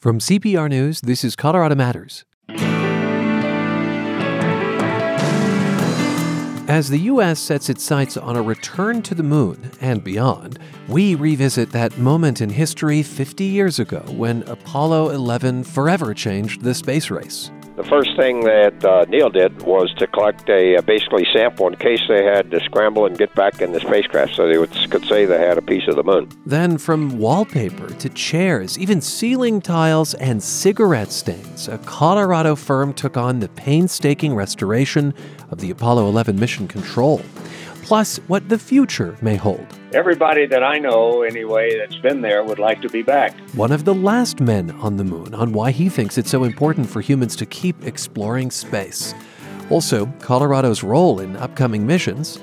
From CPR News, this is Colorado Matters. As the U.S. sets its sights on a return to the moon and beyond, we revisit that moment in history 50 years ago when Apollo 11 forever changed the space race. The first thing that uh, Neil did was to collect a uh, basically sample in case they had to scramble and get back in the spacecraft so they would, could say they had a piece of the moon. Then, from wallpaper to chairs, even ceiling tiles and cigarette stains, a Colorado firm took on the painstaking restoration of the Apollo 11 mission control plus what the future may hold. Everybody that I know, anyway, that's been there would like to be back. One of the last men on the moon on why he thinks it's so important for humans to keep exploring space. Also, Colorado's role in upcoming missions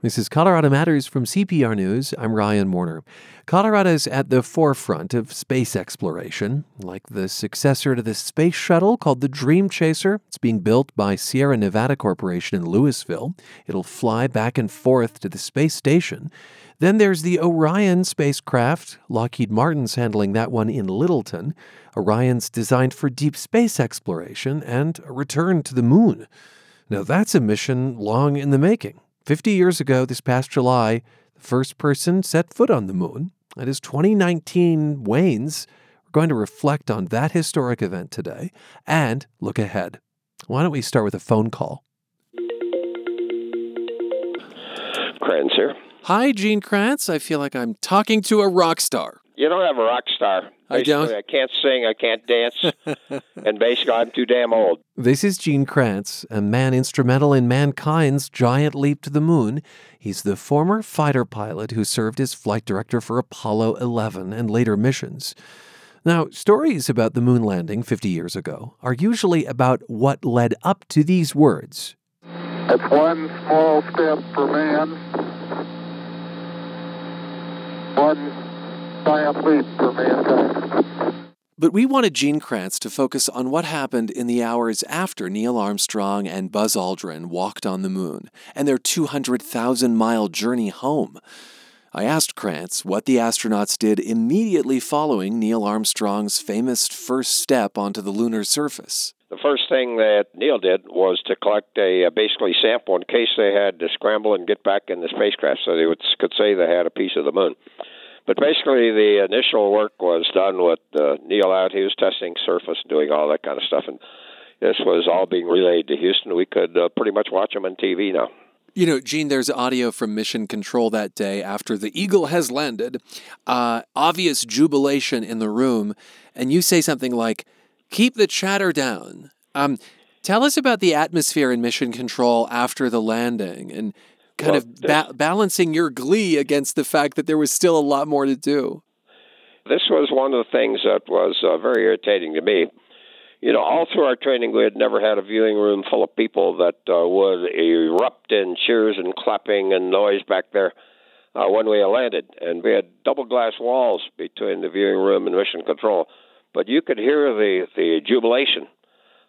This is Colorado Matters from CPR News. I'm Ryan Warner. Colorado's at the forefront of space exploration, like the successor to the space shuttle called the Dream Chaser. It's being built by Sierra Nevada Corporation in Louisville. It'll fly back and forth to the space station. Then there's the Orion spacecraft. Lockheed Martin's handling that one in Littleton. Orion's designed for deep space exploration and a return to the moon. Now, that's a mission long in the making. 50 years ago, this past July, the first person set foot on the moon. It is 2019 wanes. We're going to reflect on that historic event today and look ahead. Why don't we start with a phone call? Kranz here. Hi, Gene Kranz. I feel like I'm talking to a rock star. You don't have a rock star. Basically, I don't. I can't sing. I can't dance. and basically, I'm too damn old. This is Gene Kranz, a man instrumental in mankind's giant leap to the moon. He's the former fighter pilot who served as flight director for Apollo 11 and later missions. Now, stories about the moon landing 50 years ago are usually about what led up to these words. It's one small step for man, one But we wanted Gene Kranz to focus on what happened in the hours after Neil Armstrong and Buzz Aldrin walked on the moon and their 200,000 mile journey home. I asked Kranz what the astronauts did immediately following Neil Armstrong's famous first step onto the lunar surface. The first thing that Neil did was to collect a, a basically sample in case they had to scramble and get back in the spacecraft so they would, could say they had a piece of the moon. But basically, the initial work was done with uh, Neil out. He was testing surface, doing all that kind of stuff, and this was all being relayed to Houston. We could uh, pretty much watch them on TV now. You know, Gene, there's audio from Mission Control that day after the Eagle has landed. Uh, obvious jubilation in the room, and you say something like, "Keep the chatter down." Um, tell us about the atmosphere in Mission Control after the landing, and kind well, of ba- balancing your glee against the fact that there was still a lot more to do. This was one of the things that was uh, very irritating to me. You know, all through our training, we had never had a viewing room full of people that uh, would erupt in cheers and clapping and noise back there uh, when we landed. And we had double glass walls between the viewing room and mission control. But you could hear the, the jubilation.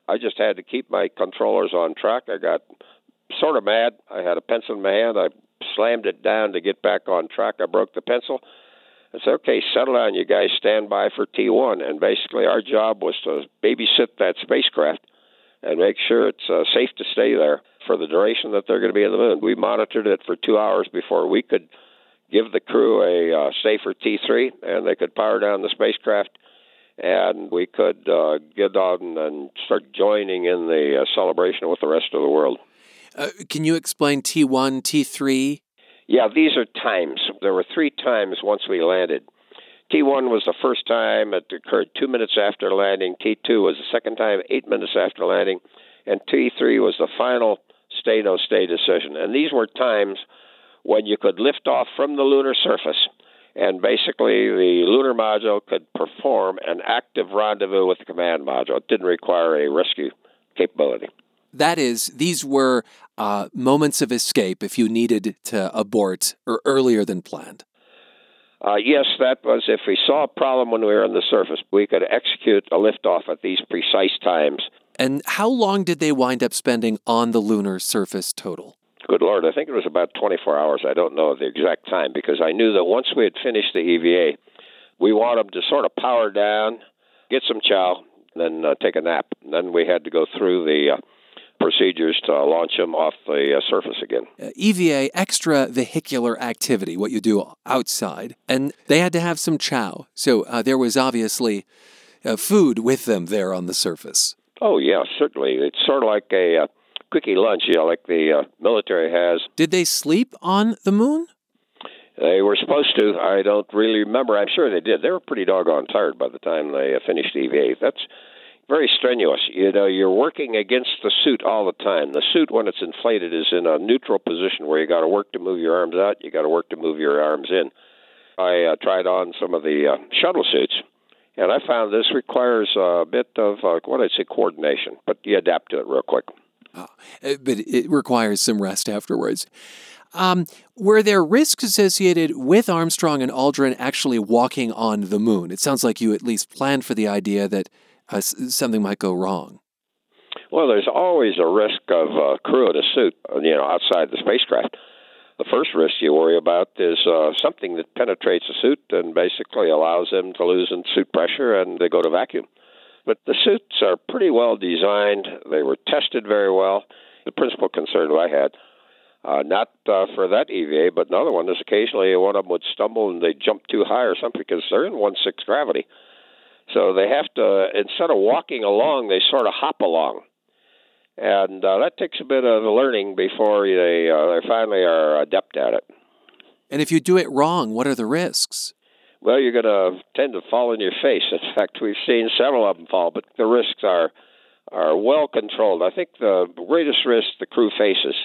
I just had to keep my controllers on track. I got sort of mad. I had a pencil in my hand. I slammed it down to get back on track. I broke the pencil. I said, okay, settle down, you guys stand by for T1. And basically, our job was to babysit that spacecraft and make sure it's uh, safe to stay there for the duration that they're going to be in the moon. We monitored it for two hours before we could give the crew a uh, safer T3 and they could power down the spacecraft and we could uh, get on and start joining in the uh, celebration with the rest of the world. Uh, can you explain T1, T3? Yeah, these are times. There were three times once we landed. T1 was the first time, it occurred two minutes after landing. T2 was the second time, eight minutes after landing. And T3 was the final stay no stay decision. And these were times when you could lift off from the lunar surface and basically the lunar module could perform an active rendezvous with the command module. It didn't require a rescue capability. That is, these were uh, moments of escape if you needed to abort or earlier than planned. Uh, yes, that was if we saw a problem when we were on the surface, we could execute a liftoff at these precise times. And how long did they wind up spending on the lunar surface total? good Lord, I think it was about 24 hours. I don't know the exact time because I knew that once we had finished the EVA, we wanted them to sort of power down, get some chow, then uh, take a nap. And then we had to go through the uh, procedures to launch them off the uh, surface again. Uh, EVA, extra vehicular activity, what you do outside. And they had to have some chow. So uh, there was obviously uh, food with them there on the surface. Oh, yeah, certainly. It's sort of like a uh, quickie lunch, you know, like the uh, military has. Did they sleep on the moon? They were supposed to. I don't really remember. I'm sure they did. They were pretty doggone tired by the time they uh, finished EVA. That's very strenuous. You know, you're working against the suit all the time. The suit, when it's inflated, is in a neutral position where you got to work to move your arms out, you got to work to move your arms in. I uh, tried on some of the uh, shuttle suits, and I found this requires a bit of uh, what I'd say coordination, but you adapt to it real quick. Oh, but it requires some rest afterwards. Um, were there risks associated with Armstrong and Aldrin actually walking on the moon? It sounds like you at least planned for the idea that uh, something might go wrong. Well, there's always a risk of uh, crew in a suit, uh, you know, outside the spacecraft. The first risk you worry about is uh, something that penetrates the suit and basically allows them to lose in suit pressure and they go to vacuum. But the suits are pretty well designed. They were tested very well. The principal concern I had, uh, not uh, for that EVA, but another one is occasionally one of them would stumble and they jump too high or something because they're in one sixth gravity. So they have to, instead of walking along, they sort of hop along. And uh, that takes a bit of learning before they, uh, they finally are adept at it. And if you do it wrong, what are the risks? Well, you're going to tend to fall in your face. In fact, we've seen several of them fall, but the risks are are well controlled. I think the greatest risk the crew faces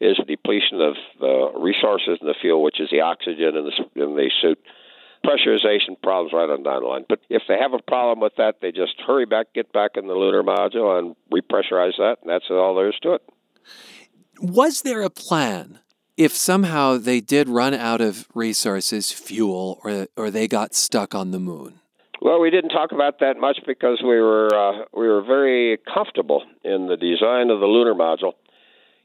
is the depletion of the resources in the fuel, which is the oxygen in the in the suit pressurization problems right on down the line. But if they have a problem with that, they just hurry back, get back in the lunar module, and repressurize that, and that's all there is to it. Was there a plan if somehow they did run out of resources, fuel, or or they got stuck on the moon? Well, we didn't talk about that much because we were uh, we were very comfortable in the design of the lunar module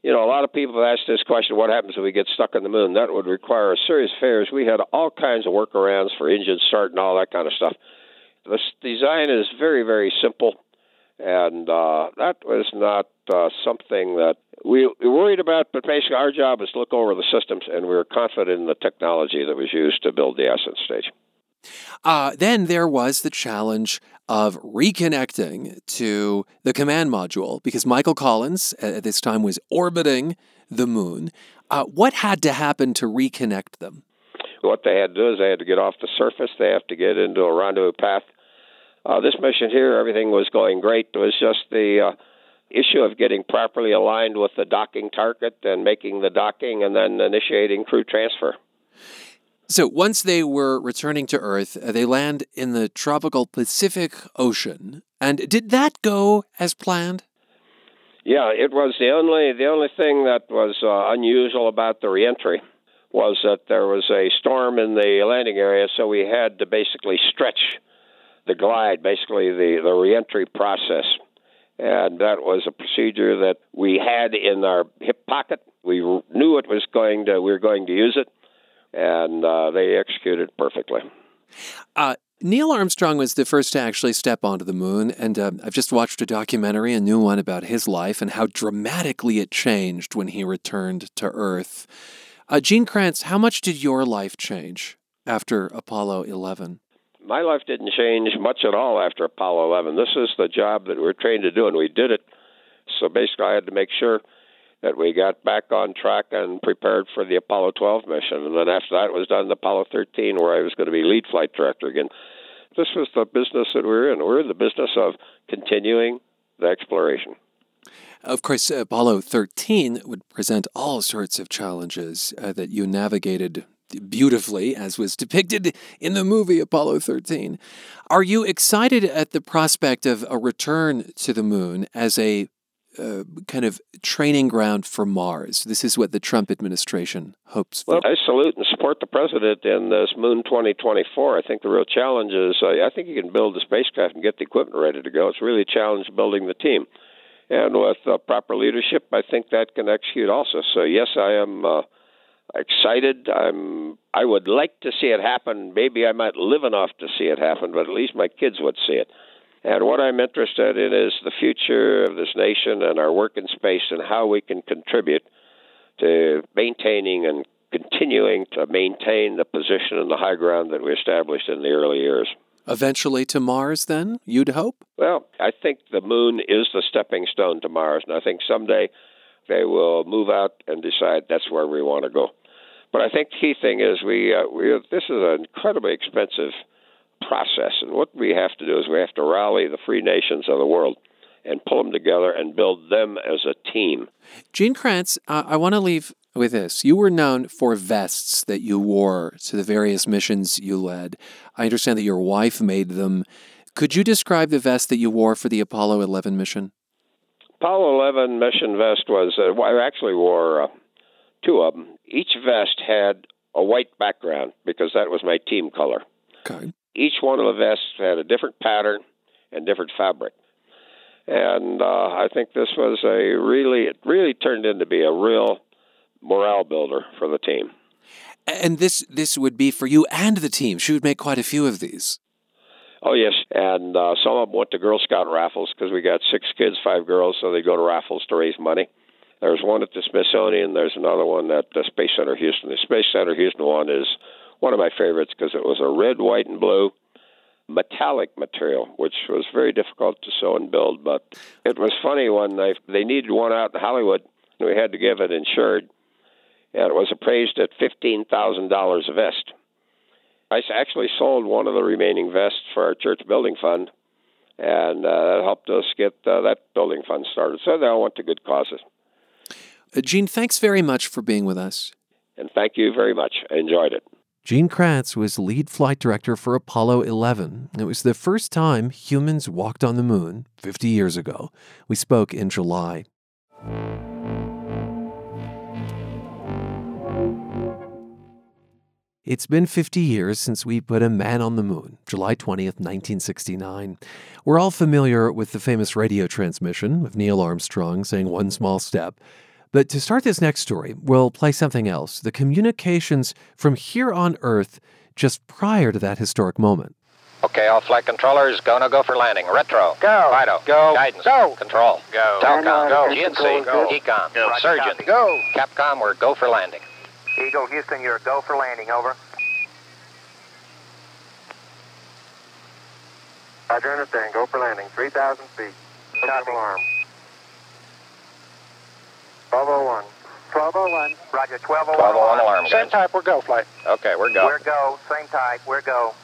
you know, a lot of people have asked this question: What happens if we get stuck on the moon? That would require a serious failures. We had all kinds of workarounds for engine start and all that kind of stuff. The design is very, very simple, and uh, that was not uh, something that we, we worried about. But basically, our job is to look over the systems, and we were confident in the technology that was used to build the ascent stage. Uh, then there was the challenge of reconnecting to the command module because Michael Collins at this time was orbiting the moon. Uh, what had to happen to reconnect them? What they had to do is they had to get off the surface. They have to get into a rendezvous path. Uh, this mission here, everything was going great. It was just the uh, issue of getting properly aligned with the docking target and making the docking and then initiating crew transfer. So once they were returning to Earth, uh, they land in the tropical Pacific Ocean. And did that go as planned? Yeah, it was the only the only thing that was uh, unusual about the reentry was that there was a storm in the landing area, so we had to basically stretch the glide, basically the the reentry process, and that was a procedure that we had in our hip pocket. We knew it was going to we were going to use it, and uh, they executed perfectly. Uh, Neil Armstrong was the first to actually step onto the moon, and uh, I've just watched a documentary, a new one about his life and how dramatically it changed when he returned to Earth. Uh, Gene Kranz, how much did your life change after Apollo 11? My life didn't change much at all after Apollo 11. This is the job that we're trained to do, and we did it. So basically, I had to make sure that we got back on track and prepared for the Apollo 12 mission. And then after that was done the Apollo 13, where I was going to be lead flight director again. This was the business that we we're in. We're in the business of continuing the exploration. Of course, Apollo 13 would present all sorts of challenges uh, that you navigated beautifully, as was depicted in the movie Apollo 13. Are you excited at the prospect of a return to the moon as a uh, kind of training ground for Mars. This is what the Trump administration hopes for. Well, I salute and support the president in this Moon 2024. I think the real challenge is uh, I think you can build the spacecraft and get the equipment ready to go. It's really a challenge building the team. And with uh, proper leadership, I think that can execute also. So yes, I am uh, excited. I'm. I would like to see it happen. Maybe I might live enough to see it happen, but at least my kids would see it. And what I'm interested in is the future of this nation and our work in space and how we can contribute to maintaining and continuing to maintain the position and the high ground that we established in the early years. Eventually to Mars, then, you'd hope? Well, I think the moon is the stepping stone to Mars, and I think someday they will move out and decide that's where we want to go. But I think the key thing is we, uh, we this is an incredibly expensive process, and what we have to do is we have to rally the free nations of the world and pull them together and build them as a team. Gene Kranz, uh, I want to leave with this. You were known for vests that you wore to the various missions you led. I understand that your wife made them. Could you describe the vest that you wore for the Apollo 11 mission? Apollo 11 mission vest was, uh, I actually wore uh, two of them. Each vest had a white background because that was my team color. Okay. Each one of the vests had a different pattern and different fabric. And uh, I think this was a really, it really turned into be a real morale builder for the team. And this this would be for you and the team. She would make quite a few of these. Oh yes, and uh, some of them went to Girl Scout raffles because we got six kids, five girls, so they go to raffles to raise money. There's one at the Smithsonian. There's another one at the Space Center Houston. The Space Center Houston one is one of my favorites because it was a red, white, and blue metallic material, which was very difficult to sew and build. But it was funny when they they needed one out in Hollywood. And we had to give it insured, and it was appraised at fifteen thousand dollars a vest. I actually sold one of the remaining vests for our church building fund, and uh, that helped us get uh, that building fund started. So they all went to good causes. Uh, Gene, thanks very much for being with us. And thank you very much. I enjoyed it. Gene Kranz was lead flight director for Apollo 11. It was the first time humans walked on the moon 50 years ago. We spoke in July. It's been 50 years since we put a man on the moon, July 20th, 1969. We're all familiar with the famous radio transmission of Neil Armstrong saying one small step. But to start this next story, we'll play something else the communications from here on Earth just prior to that historic moment. Okay, all flight controllers, go no go for landing. Retro. Go. Fido. Go. Guidance. Go. Control. Go. Telcom. Go. GNC. Go. EECOM. Go. Surgeon. Go. Capcom, we're go for landing. Eagle Houston, you're go for landing. Over. Roger, understand. Go for landing. 3,000 feet. Copy. alarm. 1201. 1201. Roger, 1201. 1201 alarm. Same guys. type, we're go flight. Okay, we're go. We're go. Same type, we're go.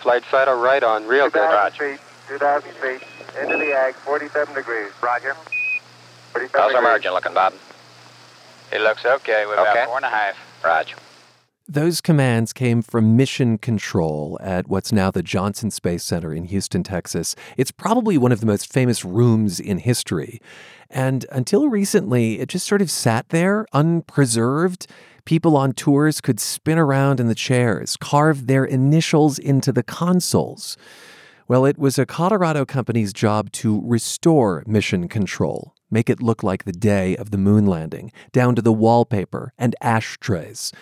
Flight Fido right on. Real good 2,000 feet. 2,000 feet. Into the ag, 47 degrees. Roger. 47 How's our degrees. margin looking, Bob? It looks okay. We're Okay. about four and a half. Roger. Those commands came from Mission Control at what's now the Johnson Space Center in Houston, Texas. It's probably one of the most famous rooms in history. And until recently, it just sort of sat there, unpreserved. People on tours could spin around in the chairs, carve their initials into the consoles. Well, it was a Colorado company's job to restore Mission Control, make it look like the day of the moon landing, down to the wallpaper and ashtrays.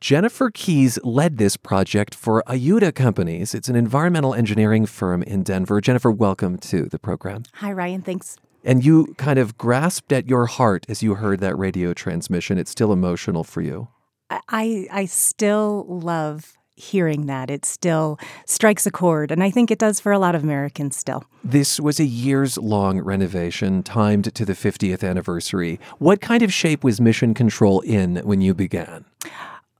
Jennifer Keys led this project for Ayuda Companies. It's an environmental engineering firm in Denver. Jennifer, welcome to the program. Hi, Ryan. Thanks. And you kind of grasped at your heart as you heard that radio transmission. It's still emotional for you. I I still love hearing that. It still strikes a chord, and I think it does for a lot of Americans still. This was a years long renovation timed to the 50th anniversary. What kind of shape was Mission Control in when you began?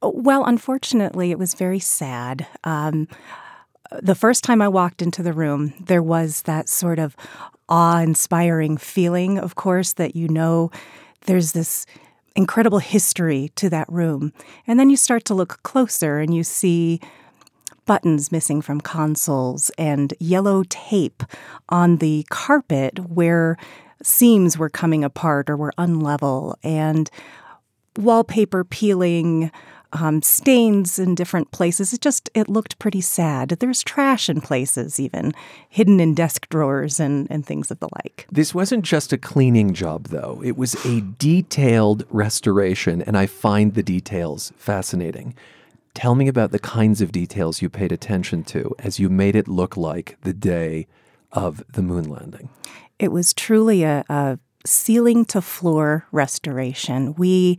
Well, unfortunately, it was very sad. Um, the first time I walked into the room, there was that sort of awe inspiring feeling, of course, that you know there's this incredible history to that room. And then you start to look closer and you see buttons missing from consoles and yellow tape on the carpet where seams were coming apart or were unlevel and wallpaper peeling um, stains in different places. It just it looked pretty sad. There's trash in places, even hidden in desk drawers and and things of the like. This wasn't just a cleaning job, though. It was a detailed restoration, and I find the details fascinating. Tell me about the kinds of details you paid attention to as you made it look like the day of the moon landing. It was truly a, a ceiling to floor restoration. We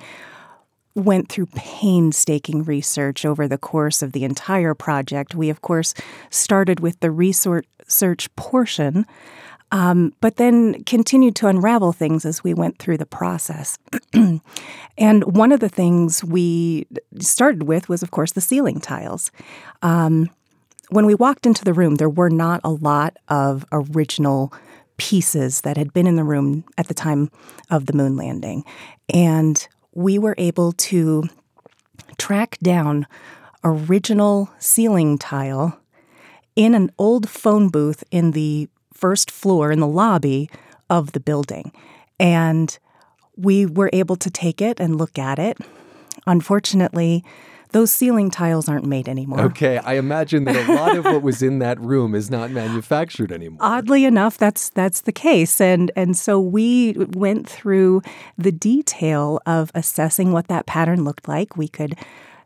went through painstaking research over the course of the entire project. We, of course, started with the research portion, um, but then continued to unravel things as we went through the process. and one of the things we started with was, of course, the ceiling tiles. Um, when we walked into the room, there were not a lot of original pieces that had been in the room at the time of the moon landing. And we were able to track down original ceiling tile in an old phone booth in the first floor in the lobby of the building. And we were able to take it and look at it. Unfortunately, those ceiling tiles aren't made anymore. Okay, I imagine that a lot of what was in that room is not manufactured anymore. Oddly enough, that's that's the case, and and so we went through the detail of assessing what that pattern looked like. We could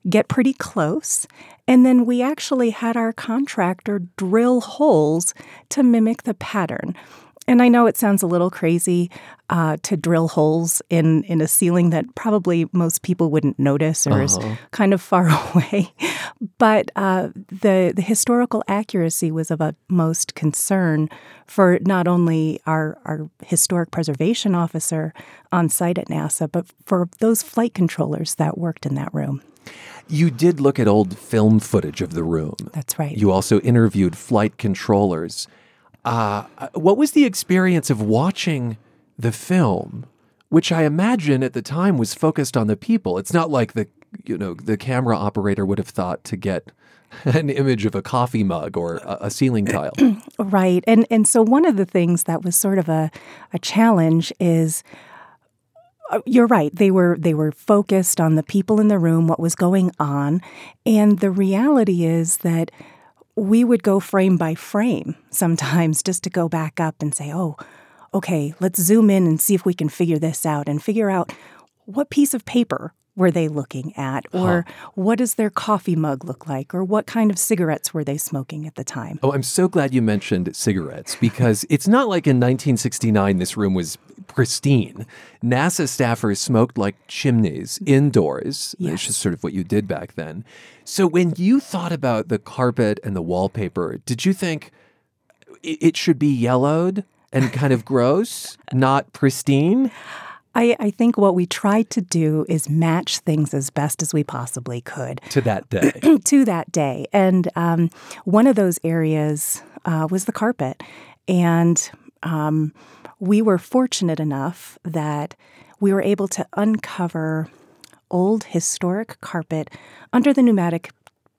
get pretty close, and then we actually had our contractor drill holes to mimic the pattern. And I know it sounds a little crazy uh, to drill holes in, in a ceiling that probably most people wouldn't notice or uh-huh. is kind of far away. But uh, the, the historical accuracy was of utmost concern for not only our, our historic preservation officer on site at NASA, but for those flight controllers that worked in that room. You did look at old film footage of the room. That's right. You also interviewed flight controllers. Uh, what was the experience of watching the film, which I imagine at the time was focused on the people? It's not like the you know the camera operator would have thought to get an image of a coffee mug or a, a ceiling tile. right, and and so one of the things that was sort of a a challenge is uh, you're right they were they were focused on the people in the room what was going on and the reality is that we would go frame by frame sometimes just to go back up and say, oh, okay, let's zoom in and see if we can figure this out and figure out what piece of paper were they looking at or huh. what does their coffee mug look like or what kind of cigarettes were they smoking at the time oh i'm so glad you mentioned cigarettes because it's not like in 1969 this room was pristine nasa staffers smoked like chimneys mm. indoors yes. which is sort of what you did back then so when you thought about the carpet and the wallpaper did you think it should be yellowed and kind of gross not pristine? I, I, think what we tried to do is match things as best as we possibly could. To that day. to that day, and um, one of those areas uh, was the carpet, and um, we were fortunate enough that we were able to uncover old historic carpet under the pneumatic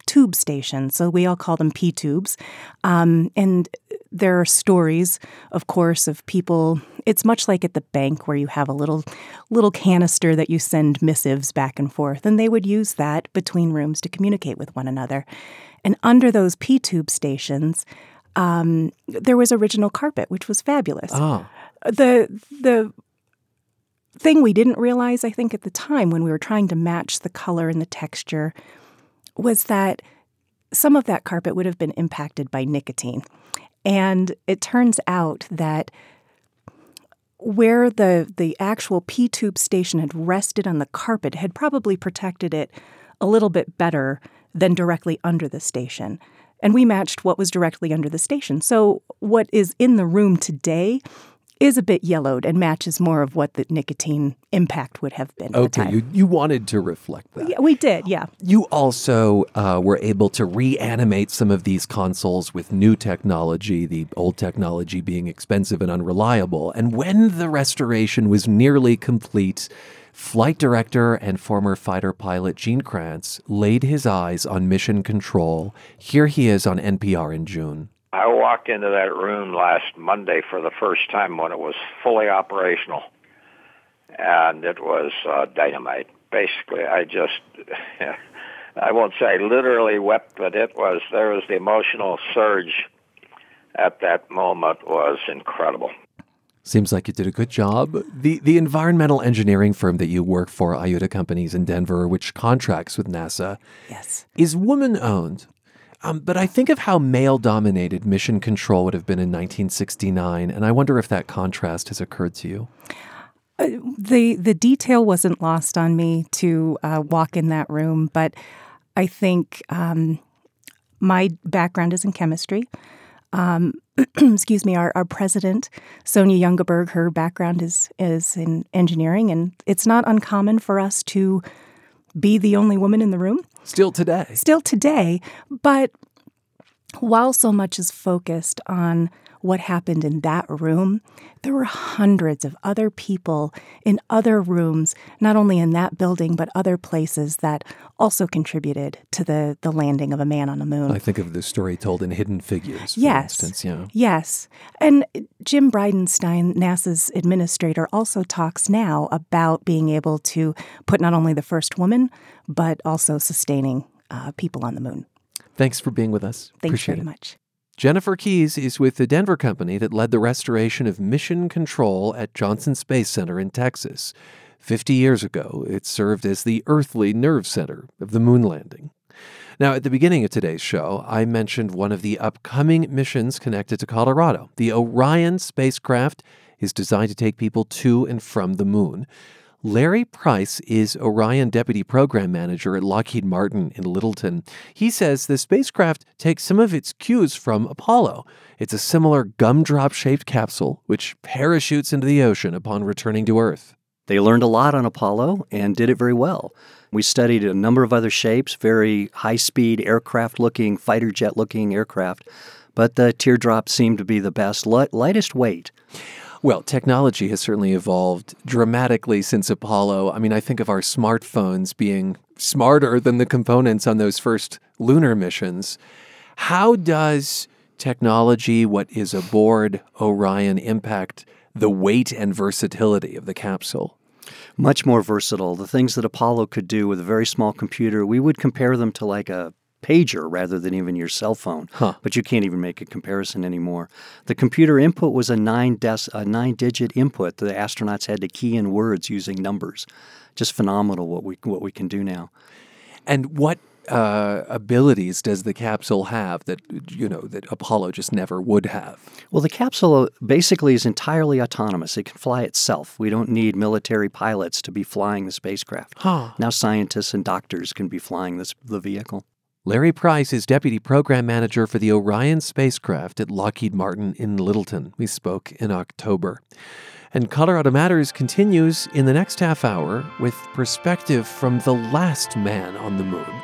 tube station. So we all call them P tubes. Um, and there are stories, of course, of people. It's much like at the bank where you have a little little canister that you send missives back and forth, and they would use that between rooms to communicate with one another. And under those P tube stations, um, there was original carpet, which was fabulous. Oh. The the thing we didn't realize, I think, at the time when we were trying to match the color and the texture was that some of that carpet would have been impacted by nicotine. And it turns out that where the, the actual P tube station had rested on the carpet had probably protected it a little bit better than directly under the station. And we matched what was directly under the station. So, what is in the room today is a bit yellowed and matches more of what the nicotine impact would have been. Okay, you, you wanted to reflect that. Yeah, we did, yeah. You also uh, were able to reanimate some of these consoles with new technology, the old technology being expensive and unreliable. And when the restoration was nearly complete, Flight director and former fighter pilot Gene Kranz laid his eyes on mission control. Here he is on NPR in June. I walked into that room last Monday for the first time when it was fully operational, and it was uh, dynamite. Basically, I just I won't say literally wept, but it was there was the emotional surge at that moment was incredible. Seems like you did a good job. The the environmental engineering firm that you work for, Ayuda Companies in Denver, which contracts with NASA, Yes. is woman owned. Um, but I think of how male dominated mission control would have been in 1969, and I wonder if that contrast has occurred to you. the the detail wasn't lost on me to uh, walk in that room, but I think um, my background is in chemistry. Um, excuse me, our, our president, Sonia Youngeberg, her background is is in engineering, and it's not uncommon for us to be the only woman in the room Still today. still today. But while so much is focused on what happened in that room, there were hundreds of other people in other rooms, not only in that building, but other places that also contributed to the, the landing of a man on the moon. I think of the story told in Hidden Figures, for Yes. instance. Yeah. Yes. And Jim Bridenstine, NASA's administrator, also talks now about being able to put not only the first woman, but also sustaining uh, people on the moon. Thanks for being with us. Thanks Appreciate very it. much. Jennifer Keys is with the Denver company that led the restoration of mission control at Johnson Space Center in Texas. Fifty years ago, it served as the earthly nerve center of the moon landing. Now, at the beginning of today's show, I mentioned one of the upcoming missions connected to Colorado. The Orion spacecraft is designed to take people to and from the moon. Larry Price is Orion Deputy Program Manager at Lockheed Martin in Littleton. He says the spacecraft takes some of its cues from Apollo. It's a similar gumdrop shaped capsule which parachutes into the ocean upon returning to Earth. They learned a lot on Apollo and did it very well. We studied a number of other shapes, very high speed aircraft looking, fighter jet looking aircraft, but the teardrop seemed to be the best, light, lightest weight. Well, technology has certainly evolved dramatically since Apollo. I mean, I think of our smartphones being smarter than the components on those first lunar missions. How does technology, what is aboard Orion, impact the weight and versatility of the capsule? Much more versatile. The things that Apollo could do with a very small computer, we would compare them to like a pager rather than even your cell phone. Huh. But you can't even make a comparison anymore. The computer input was a nine des- a nine digit input. The astronauts had to key in words using numbers. Just phenomenal what we what we can do now. And what uh, abilities does the capsule have that you know that Apollo just never would have? Well, the capsule basically is entirely autonomous. It can fly itself. We don't need military pilots to be flying the spacecraft. Huh. Now scientists and doctors can be flying this the vehicle. Larry Price is Deputy Program Manager for the Orion spacecraft at Lockheed Martin in Littleton. We spoke in October. And Colorado Matters continues in the next half hour with perspective from the last man on the moon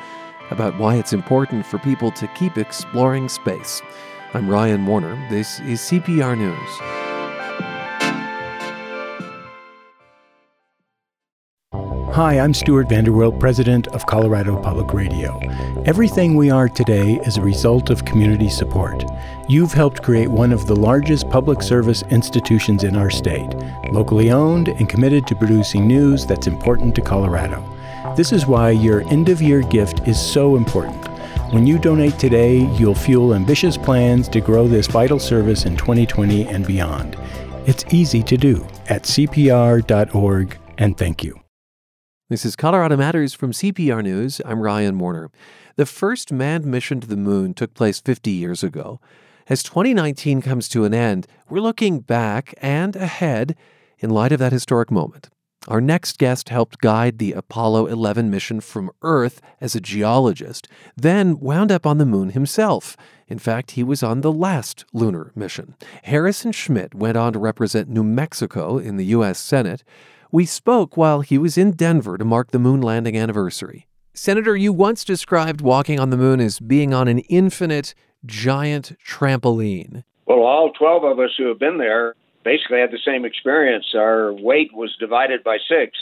about why it's important for people to keep exploring space. I'm Ryan Warner. This is CPR News. Hi, I'm Stewart Vanderwilt, President of Colorado Public Radio. Everything we are today is a result of community support. You've helped create one of the largest public service institutions in our state, locally owned and committed to producing news that's important to Colorado. This is why your end of year gift is so important. When you donate today, you'll fuel ambitious plans to grow this vital service in 2020 and beyond. It's easy to do at cpr.org, and thank you. This is Colorado Matters from CPR News. I'm Ryan Warner. The first manned mission to the moon took place 50 years ago. As 2019 comes to an end, we're looking back and ahead in light of that historic moment. Our next guest helped guide the Apollo 11 mission from Earth as a geologist, then wound up on the moon himself. In fact, he was on the last lunar mission. Harrison Schmitt went on to represent New Mexico in the U.S. Senate. We spoke while he was in Denver to mark the moon landing anniversary. Senator, you once described walking on the moon as being on an infinite, giant trampoline. Well, all 12 of us who have been there basically had the same experience. Our weight was divided by six.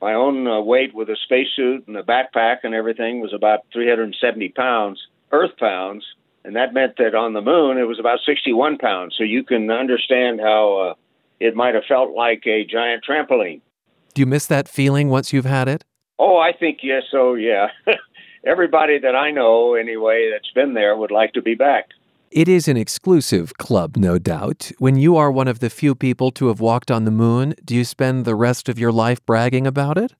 My own uh, weight with a spacesuit and a backpack and everything was about 370 pounds, Earth pounds, and that meant that on the moon it was about 61 pounds. So you can understand how uh, it might have felt like a giant trampoline. Do you miss that feeling once you've had it? Oh, I think yes. Oh, yeah. everybody that I know, anyway, that's been there would like to be back. It is an exclusive club, no doubt. When you are one of the few people to have walked on the moon, do you spend the rest of your life bragging about it?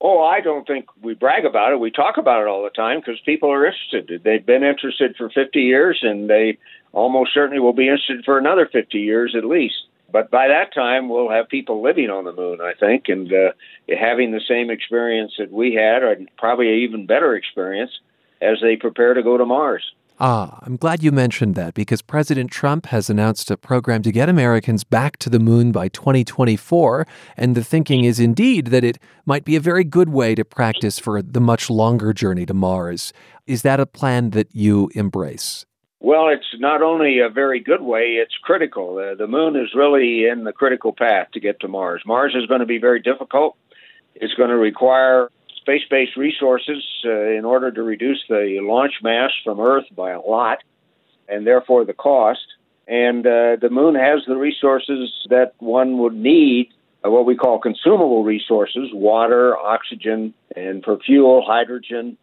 Oh, I don't think we brag about it. We talk about it all the time because people are interested. They've been interested for 50 years and they almost certainly will be interested for another 50 years at least. But by that time, we'll have people living on the moon, I think, and uh, having the same experience that we had, or probably an even better experience as they prepare to go to Mars. Ah, I'm glad you mentioned that because President Trump has announced a program to get Americans back to the moon by 2024. And the thinking is indeed that it might be a very good way to practice for the much longer journey to Mars. Is that a plan that you embrace? Well, it's not only a very good way, it's critical. Uh, the moon is really in the critical path to get to Mars. Mars is going to be very difficult. It's going to require space based resources uh, in order to reduce the launch mass from Earth by a lot, and therefore the cost. And uh, the moon has the resources that one would need, uh, what we call consumable resources water, oxygen, and for fuel, hydrogen,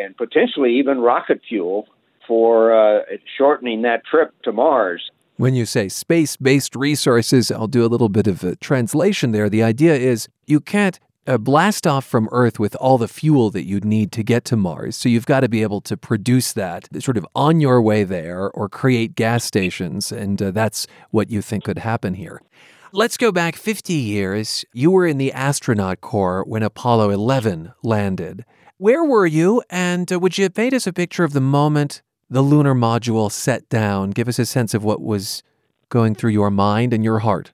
and potentially even rocket fuel for uh, shortening that trip to Mars. When you say space based resources, I'll do a little bit of a translation there. The idea is you can't a blast off from Earth with all the fuel that you'd need to get to Mars. So you've got to be able to produce that sort of on your way there or create gas stations. And uh, that's what you think could happen here. Let's go back 50 years. You were in the astronaut corps when Apollo 11 landed. Where were you? And uh, would you paint us a picture of the moment the lunar module set down? Give us a sense of what was going through your mind and your heart.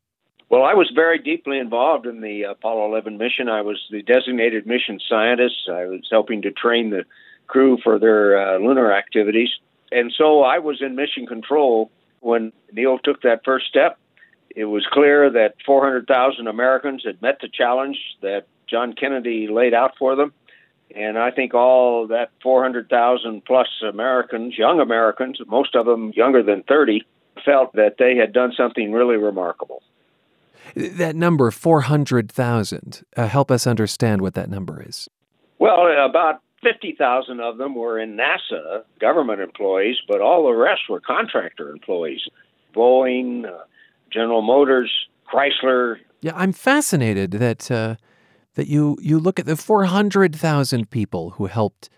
Well, I was very deeply involved in the Apollo 11 mission. I was the designated mission scientist. I was helping to train the crew for their uh, lunar activities. And so I was in mission control when Neil took that first step. It was clear that 400,000 Americans had met the challenge that John Kennedy laid out for them. And I think all that 400,000 plus Americans, young Americans, most of them younger than 30, felt that they had done something really remarkable. That number, 400,000, uh, help us understand what that number is. Well, about 50,000 of them were in NASA, government employees, but all the rest were contractor employees. Boeing, uh, General Motors, Chrysler. Yeah, I'm fascinated that uh, that you you look at the 400,000 people who helped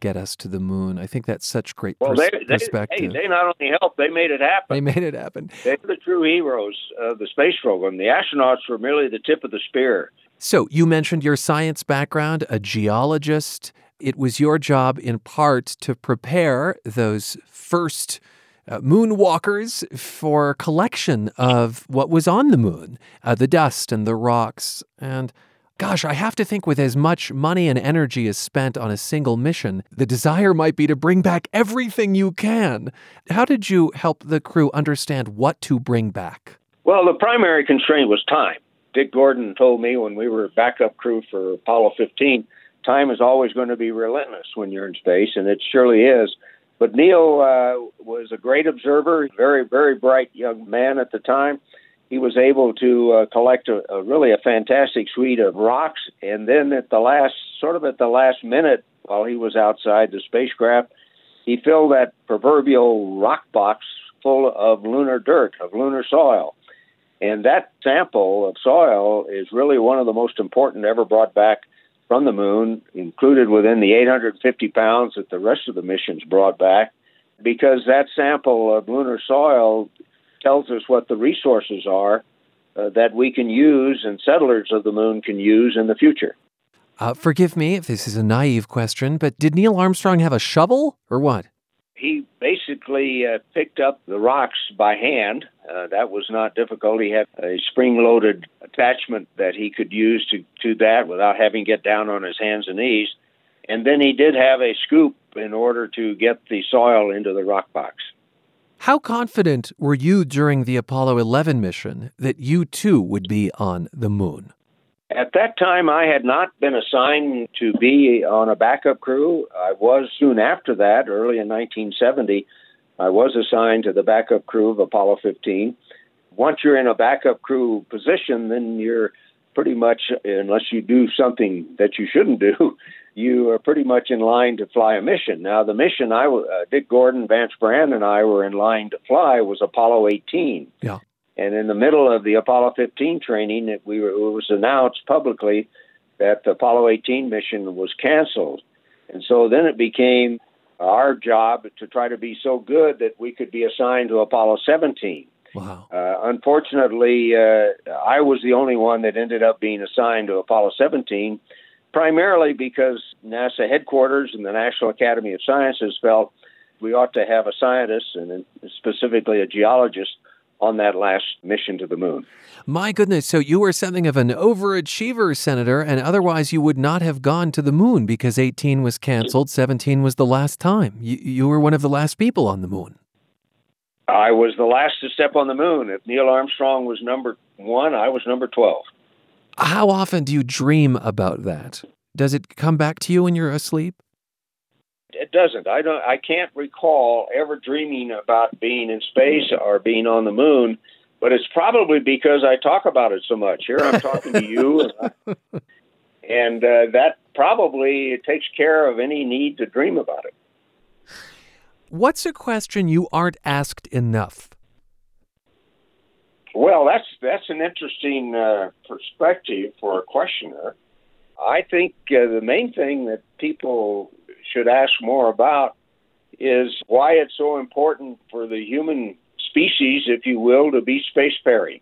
get us to the moon. I think that's such great well, pers- they, they, perspective. Hey, they not only helped, they made it happen. They made it happen. They're the true heroes of the space program. The astronauts were merely the tip of the spear. So, you mentioned your science background, a geologist. It was your job, in part, to prepare those first uh, moonwalkers for collection of what was on the moon uh, the dust and the rocks. And Gosh, I have to think with as much money and energy as spent on a single mission, the desire might be to bring back everything you can. How did you help the crew understand what to bring back? Well, the primary constraint was time. Dick Gordon told me when we were backup crew for Apollo 15, time is always going to be relentless when you're in space, and it surely is. But Neil uh, was a great observer, very, very bright young man at the time he was able to uh, collect a, a really a fantastic suite of rocks. And then at the last, sort of at the last minute, while he was outside the spacecraft, he filled that proverbial rock box full of lunar dirt, of lunar soil. And that sample of soil is really one of the most important ever brought back from the moon, included within the 850 pounds that the rest of the missions brought back, because that sample of lunar soil tells us what the resources are uh, that we can use and settlers of the moon can use in the future. Uh, forgive me if this is a naive question, but did Neil Armstrong have a shovel or what? He basically uh, picked up the rocks by hand. Uh, that was not difficult. He had a spring loaded attachment that he could use to, to that without having to get down on his hands and knees. And then he did have a scoop in order to get the soil into the rock box. How confident were you during the Apollo 11 mission that you too would be on the moon? At that time, I had not been assigned to be on a backup crew. I was soon after that, early in 1970. I was assigned to the backup crew of Apollo 15. Once you're in a backup crew position, then you're pretty much, unless you do something that you shouldn't do, you are pretty much in line to fly a mission. Now, the mission I, uh, Dick Gordon, Vance Brand, and I were in line to fly was Apollo 18. Yeah. And in the middle of the Apollo 15 training, it, we were, it was announced publicly that the Apollo 18 mission was canceled. And so then it became our job to try to be so good that we could be assigned to Apollo 17. Wow. Uh, unfortunately, uh, I was the only one that ended up being assigned to Apollo 17, primarily because NASA headquarters and the National Academy of Sciences felt we ought to have a scientist, and specifically a geologist, on that last mission to the moon. My goodness. So you were something of an overachiever, Senator, and otherwise you would not have gone to the moon because 18 was canceled, 17 was the last time. You, you were one of the last people on the moon. I was the last to step on the moon. If Neil Armstrong was number one, I was number 12. How often do you dream about that? Does it come back to you when you're asleep? It doesn't. I don't. I can't recall ever dreaming about being in space or being on the moon, but it's probably because I talk about it so much. Here I'm talking to you, and, I, and uh, that probably takes care of any need to dream about it. What's a question you aren't asked enough? Well, that's that's an interesting uh, perspective for a questioner. I think uh, the main thing that people should ask more about is why it's so important for the human species, if you will, to be spacefaring.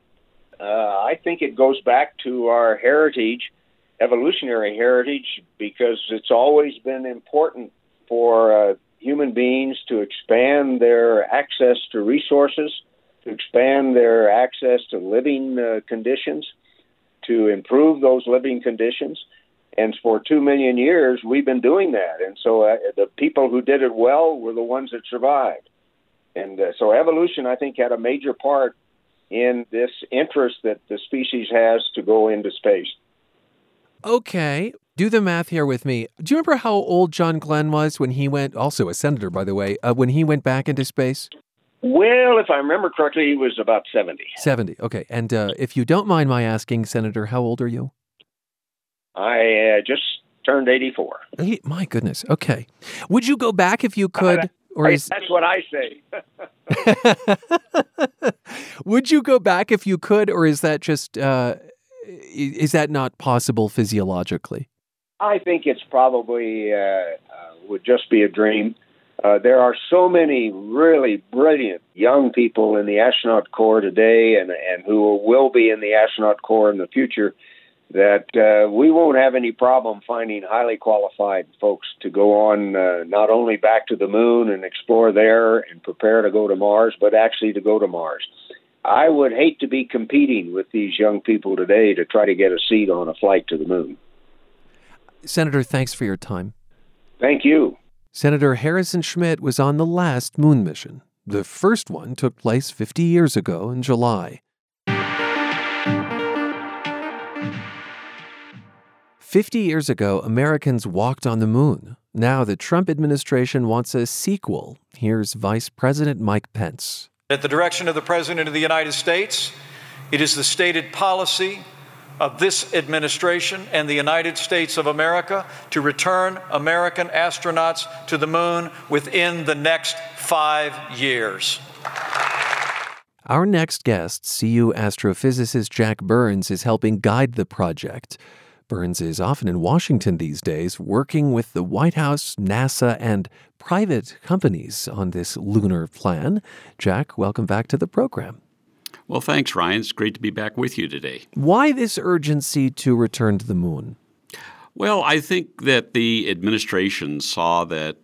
Uh, I think it goes back to our heritage, evolutionary heritage, because it's always been important for uh, human beings to expand their access to resources, to expand their access to living uh, conditions, to improve those living conditions. And for two million years, we've been doing that. And so uh, the people who did it well were the ones that survived. And uh, so evolution, I think, had a major part in this interest that the species has to go into space. Okay, do the math here with me. Do you remember how old John Glenn was when he went, also a senator, by the way, uh, when he went back into space? Well, if I remember correctly, he was about 70. 70, okay. And uh, if you don't mind my asking, Senator, how old are you? I uh, just turned 84. Hey, my goodness. Okay. Would you go back if you could? Or is... That's what I say. Would you go back if you could, or is that just uh, is that not possible physiologically? I think it's probably uh, uh, would just be a dream. Uh, there are so many really brilliant young people in the astronaut corps today, and and who will be in the astronaut corps in the future that uh, we won't have any problem finding highly qualified folks to go on uh, not only back to the moon and explore there and prepare to go to Mars, but actually to go to Mars. I would hate to be competing with these young people today to try to get a seat on a flight to the moon. Senator, thanks for your time. Thank you. Senator Harrison Schmitt was on the last moon mission. The first one took place 50 years ago in July. 50 years ago, Americans walked on the moon. Now the Trump administration wants a sequel. Here's Vice President Mike Pence. At the direction of the President of the United States, it is the stated policy of this administration and the United States of America to return American astronauts to the moon within the next five years. Our next guest, CU astrophysicist Jack Burns, is helping guide the project. Burns is often in Washington these days, working with the White House, NASA, and private companies on this lunar plan. Jack, welcome back to the program. Well, thanks, Ryan. It's great to be back with you today. Why this urgency to return to the moon? Well, I think that the administration saw that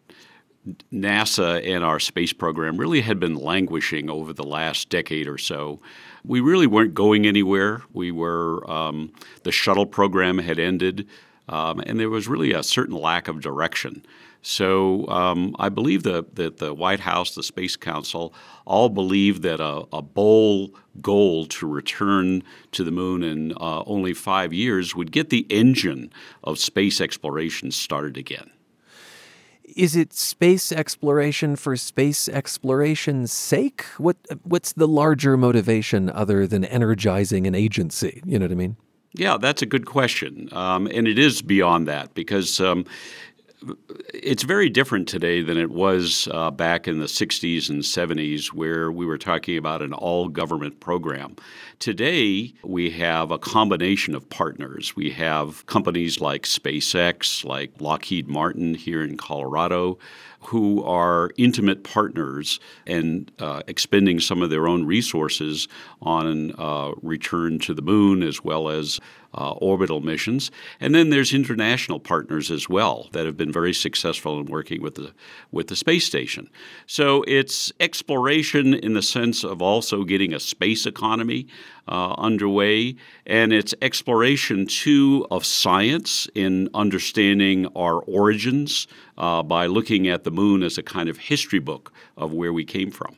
NASA and our space program really had been languishing over the last decade or so we really weren't going anywhere. We were um, the shuttle program had ended, um, and there was really a certain lack of direction. So um, I believe that, that the White House, the Space Council, all believe that a, a bold goal to return to the moon in uh, only five years would get the engine of space exploration started again is it space exploration for space exploration's sake? What what's the larger motivation other than energizing an agency? You know what I mean? Yeah, that's a good question. Um, and it is beyond that because um, it's very different today than it was uh, back in the 60s and 70s, where we were talking about an all government program. Today, we have a combination of partners. We have companies like SpaceX, like Lockheed Martin here in Colorado, who are intimate partners and uh, expending some of their own resources on uh, return to the moon as well as uh, orbital missions. And then there's international partners as well that have been very successful in working with the with the space station. So it's exploration in the sense of also getting a space economy uh, underway, and it's exploration too of science in understanding our origins uh, by looking at the moon as a kind of history book of where we came from.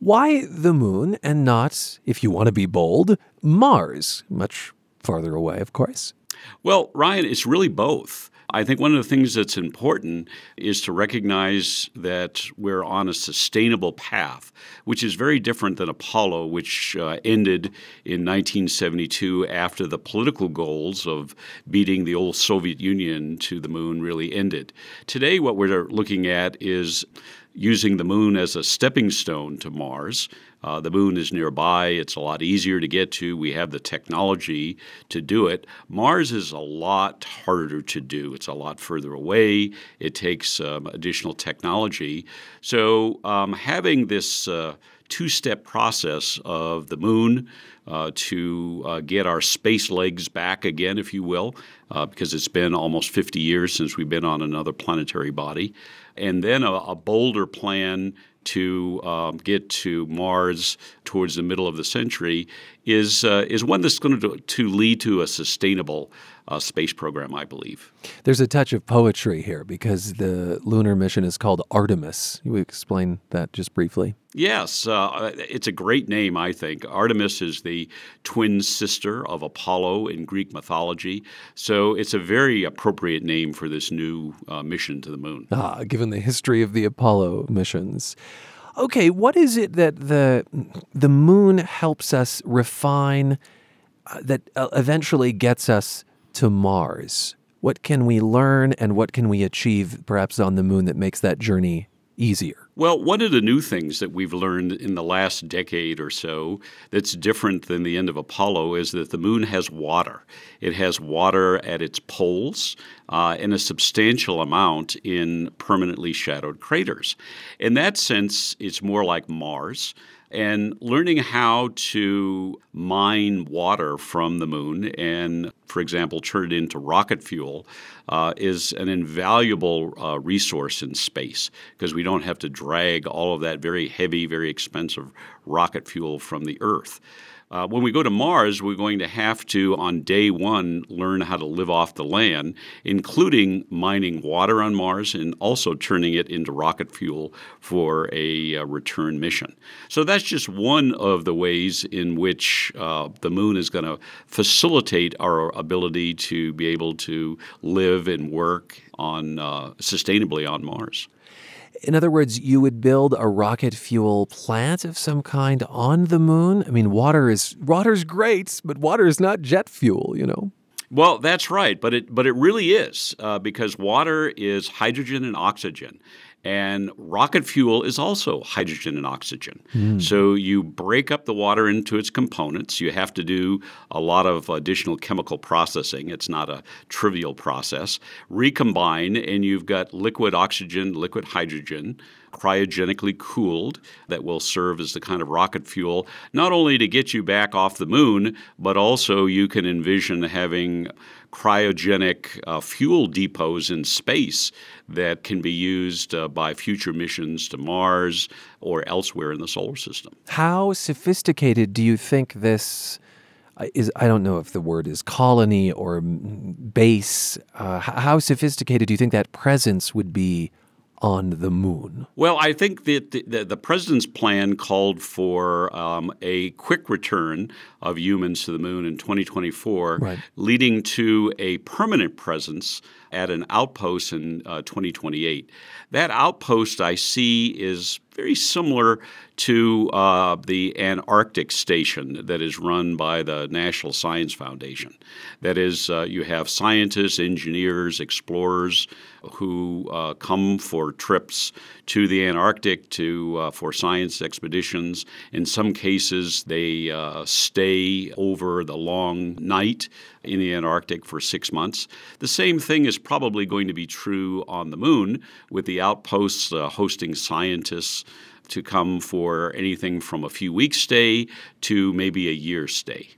Why the moon and not, if you want to be bold, Mars? Much farther away, of course. Well, Ryan, it's really both. I think one of the things that's important is to recognize that we're on a sustainable path, which is very different than Apollo, which uh, ended in 1972 after the political goals of beating the old Soviet Union to the moon really ended. Today, what we're looking at is using the moon as a stepping stone to Mars. Uh, the moon is nearby. It's a lot easier to get to. We have the technology to do it. Mars is a lot harder to do. It's a lot further away. It takes um, additional technology. So, um, having this uh, two step process of the moon uh, to uh, get our space legs back again, if you will, uh, because it's been almost 50 years since we've been on another planetary body and then a, a bolder plan to um, get to Mars towards the middle of the century is uh, is one that's going to to lead to a sustainable uh, space program, I believe. There's a touch of poetry here because the lunar mission is called Artemis. You explain that just briefly. Yes, uh, it's a great name, I think. Artemis is the twin sister of Apollo in Greek mythology, so it's a very appropriate name for this new uh, mission to the moon. Ah, given the history of the Apollo missions. Okay, what is it that the the moon helps us refine uh, that uh, eventually gets us to Mars? What can we learn and what can we achieve perhaps on the moon that makes that journey easier? Well, one of the new things that we've learned in the last decade or so that's different than the end of Apollo is that the moon has water. It has water at its poles uh, in a substantial amount in permanently shadowed craters. In that sense, it's more like Mars and learning how to mine water from the moon and, for example, turn it into rocket fuel uh, is an invaluable uh, resource in space because we don't have to drag all of that very heavy, very expensive rocket fuel from the Earth. Uh, when we go to Mars, we're going to have to, on day one, learn how to live off the land, including mining water on Mars and also turning it into rocket fuel for a uh, return mission. So that's just one of the ways in which uh, the moon is going to facilitate our ability to be able to live and work on uh, sustainably on Mars. In other words, you would build a rocket fuel plant of some kind on the moon. I mean, water is water's great, but water is not jet fuel, you know. Well, that's right, but it but it really is uh, because water is hydrogen and oxygen, and rocket fuel is also hydrogen and oxygen. Mm. So you break up the water into its components. You have to do a lot of additional chemical processing. It's not a trivial process. Recombine, and you've got liquid oxygen, liquid hydrogen cryogenically cooled that will serve as the kind of rocket fuel, not only to get you back off the moon, but also you can envision having cryogenic uh, fuel depots in space that can be used uh, by future missions to Mars or elsewhere in the solar system. How sophisticated do you think this? Uh, is I don't know if the word is colony or base. Uh, how sophisticated do you think that presence would be on the moon? Well, I think that the, the, the president's plan called for um, a quick return of humans to the moon in 2024, right. leading to a permanent presence at an outpost in uh, 2028. That outpost I see is very similar to uh, the Antarctic station that is run by the National Science Foundation. That is, uh, you have scientists, engineers, explorers who uh, come for trips to the Antarctic to uh, for science expeditions. In some cases, they uh, stay over the long night in the Antarctic for six months. The same thing is probably going to be true on the moon with the outposts uh, hosting scientists to come for anything from a few weeks stay to maybe a year stay.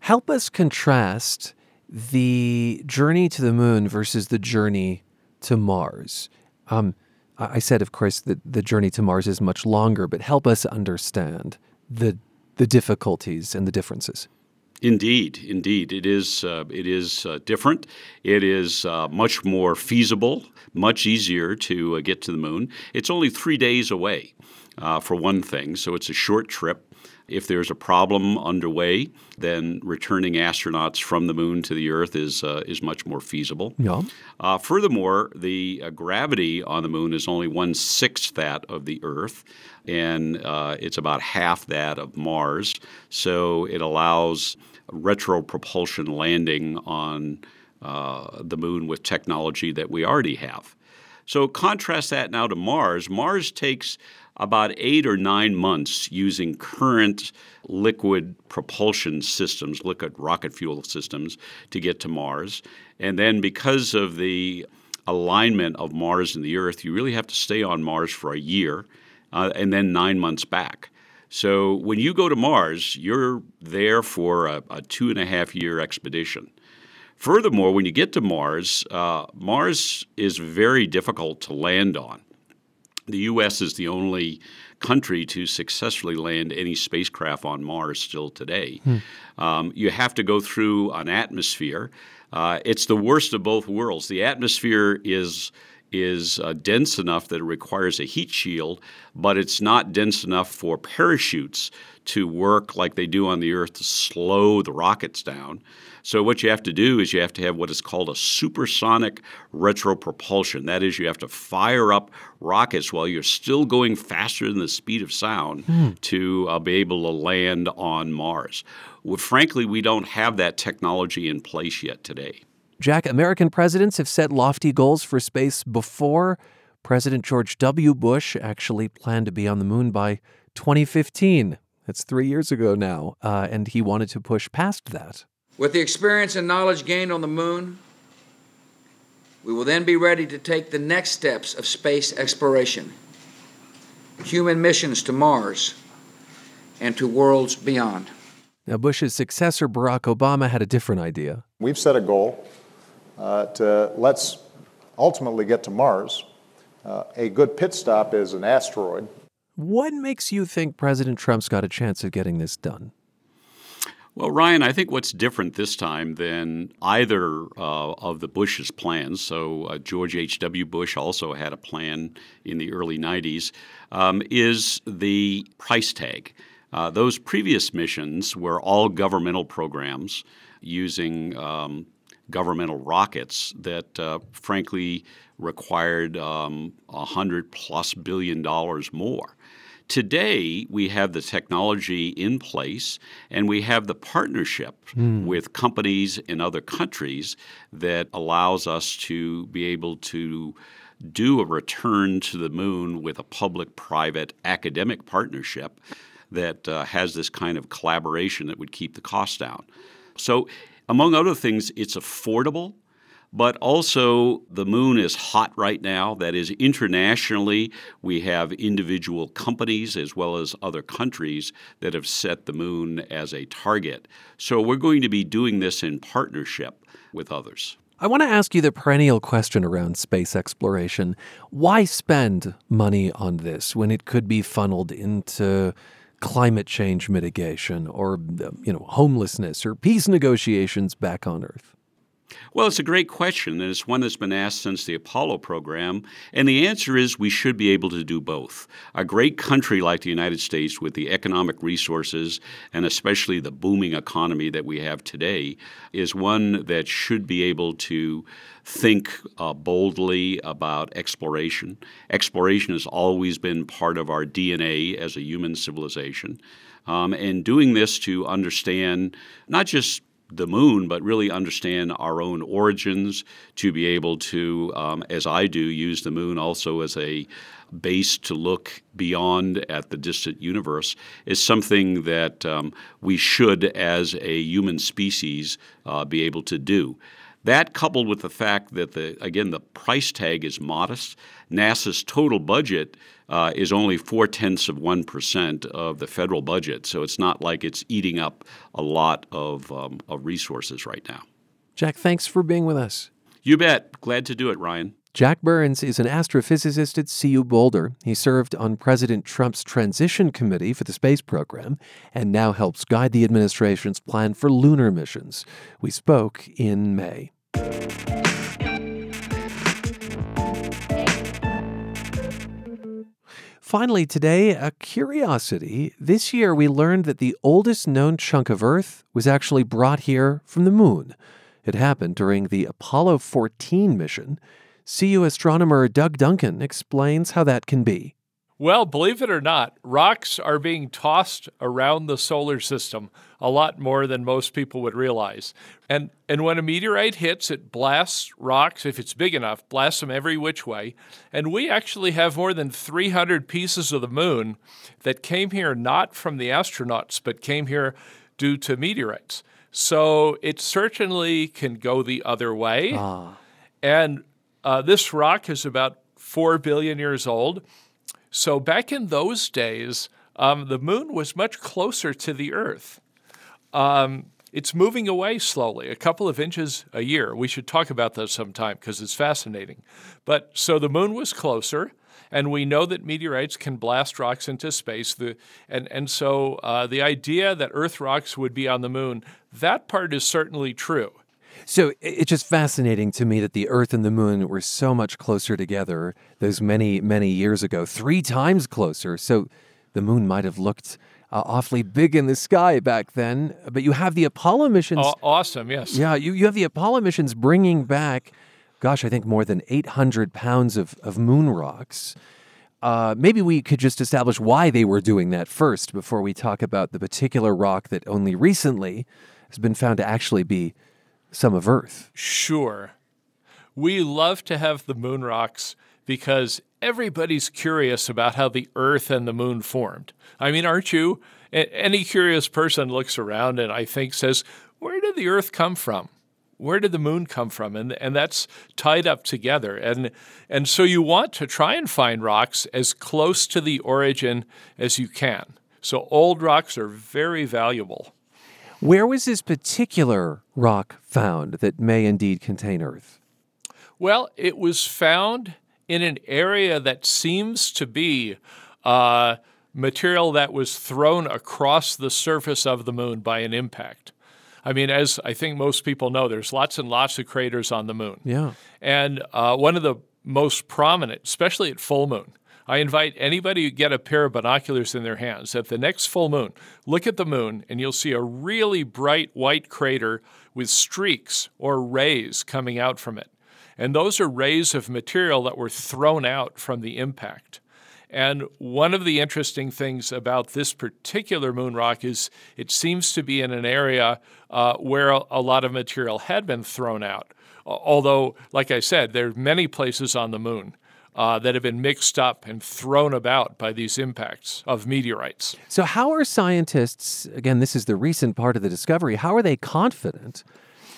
Help us contrast the journey to the moon versus the journey to Mars. Um, I said, of course, that the journey to Mars is much longer, but help us understand the the difficulties and the differences. Indeed, indeed, it is. Uh, it is uh, different. It is uh, much more feasible, much easier to uh, get to the moon. It's only three days away, uh, for one thing, so it's a short trip. If there's a problem underway, then returning astronauts from the moon to the Earth is uh, is much more feasible. Yeah. Uh, furthermore, the uh, gravity on the moon is only one sixth that of the Earth, and uh, it's about half that of Mars. So it allows retropropulsion landing on uh, the moon with technology that we already have. So contrast that now to Mars. Mars takes about eight or nine months using current liquid propulsion systems, liquid rocket fuel systems, to get to Mars. And then because of the alignment of Mars and the Earth, you really have to stay on Mars for a year uh, and then nine months back. So when you go to Mars, you're there for a, a two and a half year expedition. Furthermore, when you get to Mars, uh, Mars is very difficult to land on. The U.S. is the only country to successfully land any spacecraft on Mars still today. Hmm. Um, you have to go through an atmosphere. Uh, it's the worst of both worlds. The atmosphere is is uh, dense enough that it requires a heat shield, but it's not dense enough for parachutes to work like they do on the Earth to slow the rockets down. So what you have to do is you have to have what is called a supersonic retropropulsion. That is, you have to fire up rockets while you're still going faster than the speed of sound hmm. to uh, be able to land on Mars. Well, frankly, we don't have that technology in place yet today. Jack, American presidents have set lofty goals for space before. President George W. Bush actually planned to be on the moon by 2015. That's three years ago now, uh, and he wanted to push past that. With the experience and knowledge gained on the moon, we will then be ready to take the next steps of space exploration, human missions to Mars, and to worlds beyond. Now, Bush's successor, Barack Obama, had a different idea. We've set a goal uh, to let's ultimately get to Mars. Uh, a good pit stop is an asteroid. What makes you think President Trump's got a chance of getting this done? Well, Ryan, I think what's different this time than either uh, of the Bush's plans, so uh, George H.W. Bush also had a plan in the early 90s, um, is the price tag. Uh, those previous missions were all governmental programs using um, governmental rockets that, uh, frankly, required um, 100 plus billion dollars more. Today, we have the technology in place and we have the partnership mm. with companies in other countries that allows us to be able to do a return to the moon with a public private academic partnership that uh, has this kind of collaboration that would keep the cost down. So, among other things, it's affordable but also, the moon is hot right now. That is, internationally, we have individual companies as well as other countries that have set the moon as a target. So, we're going to be doing this in partnership with others. I want to ask you the perennial question around space exploration. Why spend money on this when it could be funneled into climate change mitigation or you know homelessness or peace negotiations back on earth? Well, it's a great question, and it's one that's been asked since the Apollo program. And the answer is we should be able to do both. A great country like the United States, with the economic resources and especially the booming economy that we have today, is one that should be able to think uh, boldly about exploration. Exploration has always been part of our DNA as a human civilization. Um, and doing this to understand not just the moon, but really understand our own origins, to be able to, um, as I do, use the moon also as a base to look beyond at the distant universe is something that um, we should, as a human species, uh, be able to do. That coupled with the fact that the again the price tag is modest, NASA's total budget uh, is only four tenths of one percent of the federal budget, so it's not like it's eating up a lot of, um, of resources right now. Jack, thanks for being with us. You bet. Glad to do it, Ryan. Jack Burns is an astrophysicist at CU Boulder. He served on President Trump's transition committee for the space program and now helps guide the administration's plan for lunar missions. We spoke in May. Finally, today, a curiosity. This year, we learned that the oldest known chunk of Earth was actually brought here from the moon. It happened during the Apollo 14 mission. CU astronomer Doug Duncan explains how that can be. Well, believe it or not, rocks are being tossed around the solar system a lot more than most people would realize. And and when a meteorite hits, it blasts rocks if it's big enough, blasts them every which way. And we actually have more than 300 pieces of the moon that came here not from the astronauts but came here due to meteorites. So it certainly can go the other way. Ah. And uh, this rock is about 4 billion years old. So back in those days, um, the moon was much closer to the Earth. Um, it's moving away slowly, a couple of inches a year. We should talk about that sometime because it's fascinating. But so the moon was closer, and we know that meteorites can blast rocks into space. The, and, and so uh, the idea that Earth rocks would be on the moon, that part is certainly true. So it's just fascinating to me that the Earth and the Moon were so much closer together those many, many years ago, three times closer. So the Moon might have looked uh, awfully big in the sky back then. But you have the Apollo missions. Oh, awesome, yes. Yeah, you, you have the Apollo missions bringing back, gosh, I think more than 800 pounds of, of moon rocks. Uh, maybe we could just establish why they were doing that first before we talk about the particular rock that only recently has been found to actually be some of Earth. Sure. We love to have the moon rocks because everybody's curious about how the Earth and the moon formed. I mean, aren't you? Any curious person looks around and I think says, Where did the Earth come from? Where did the moon come from? And, and that's tied up together. And, and so you want to try and find rocks as close to the origin as you can. So old rocks are very valuable. Where was this particular rock found that may indeed contain Earth? Well, it was found in an area that seems to be uh, material that was thrown across the surface of the moon by an impact. I mean, as I think most people know, there's lots and lots of craters on the moon. Yeah. And uh, one of the most prominent, especially at full moon, I invite anybody to get a pair of binoculars in their hands at the next full moon. Look at the moon, and you'll see a really bright white crater with streaks or rays coming out from it. And those are rays of material that were thrown out from the impact. And one of the interesting things about this particular moon rock is it seems to be in an area uh, where a, lot of material had been thrown out. Although, like I said, there are many places on the moon uh, that have been mixed up and thrown about by these impacts of meteorites. So, how are scientists, again, this is the recent part of the discovery, how are they confident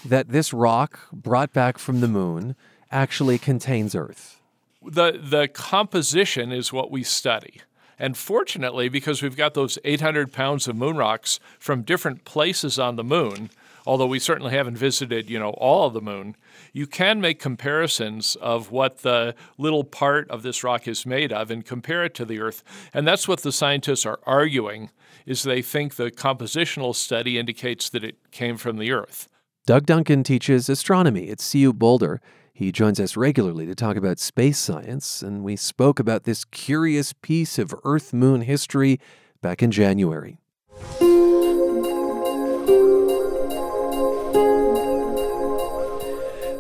that this rock brought back from the moon actually contains Earth? The, the composition is what we study. And fortunately, because we've got those 800 pounds of moon rocks from different places on the moon, although we certainly haven't visited, you know, all of the moon, you can make comparisons of what the little part of this rock is made of and compare it to the Earth. And that's what the scientists are arguing is they think the compositional study indicates that it came from the Earth. Doug Duncan teaches astronomy at CU Boulder. He joins us regularly to talk about space science, and we spoke about this curious piece of Earth moon history back in January.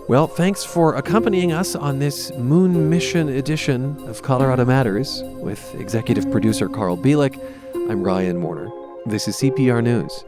Well, thanks for accompanying us on this Moon Mission edition of Colorado Matters with executive producer Carl Bielek. I'm Ryan Warner. This is CPR News.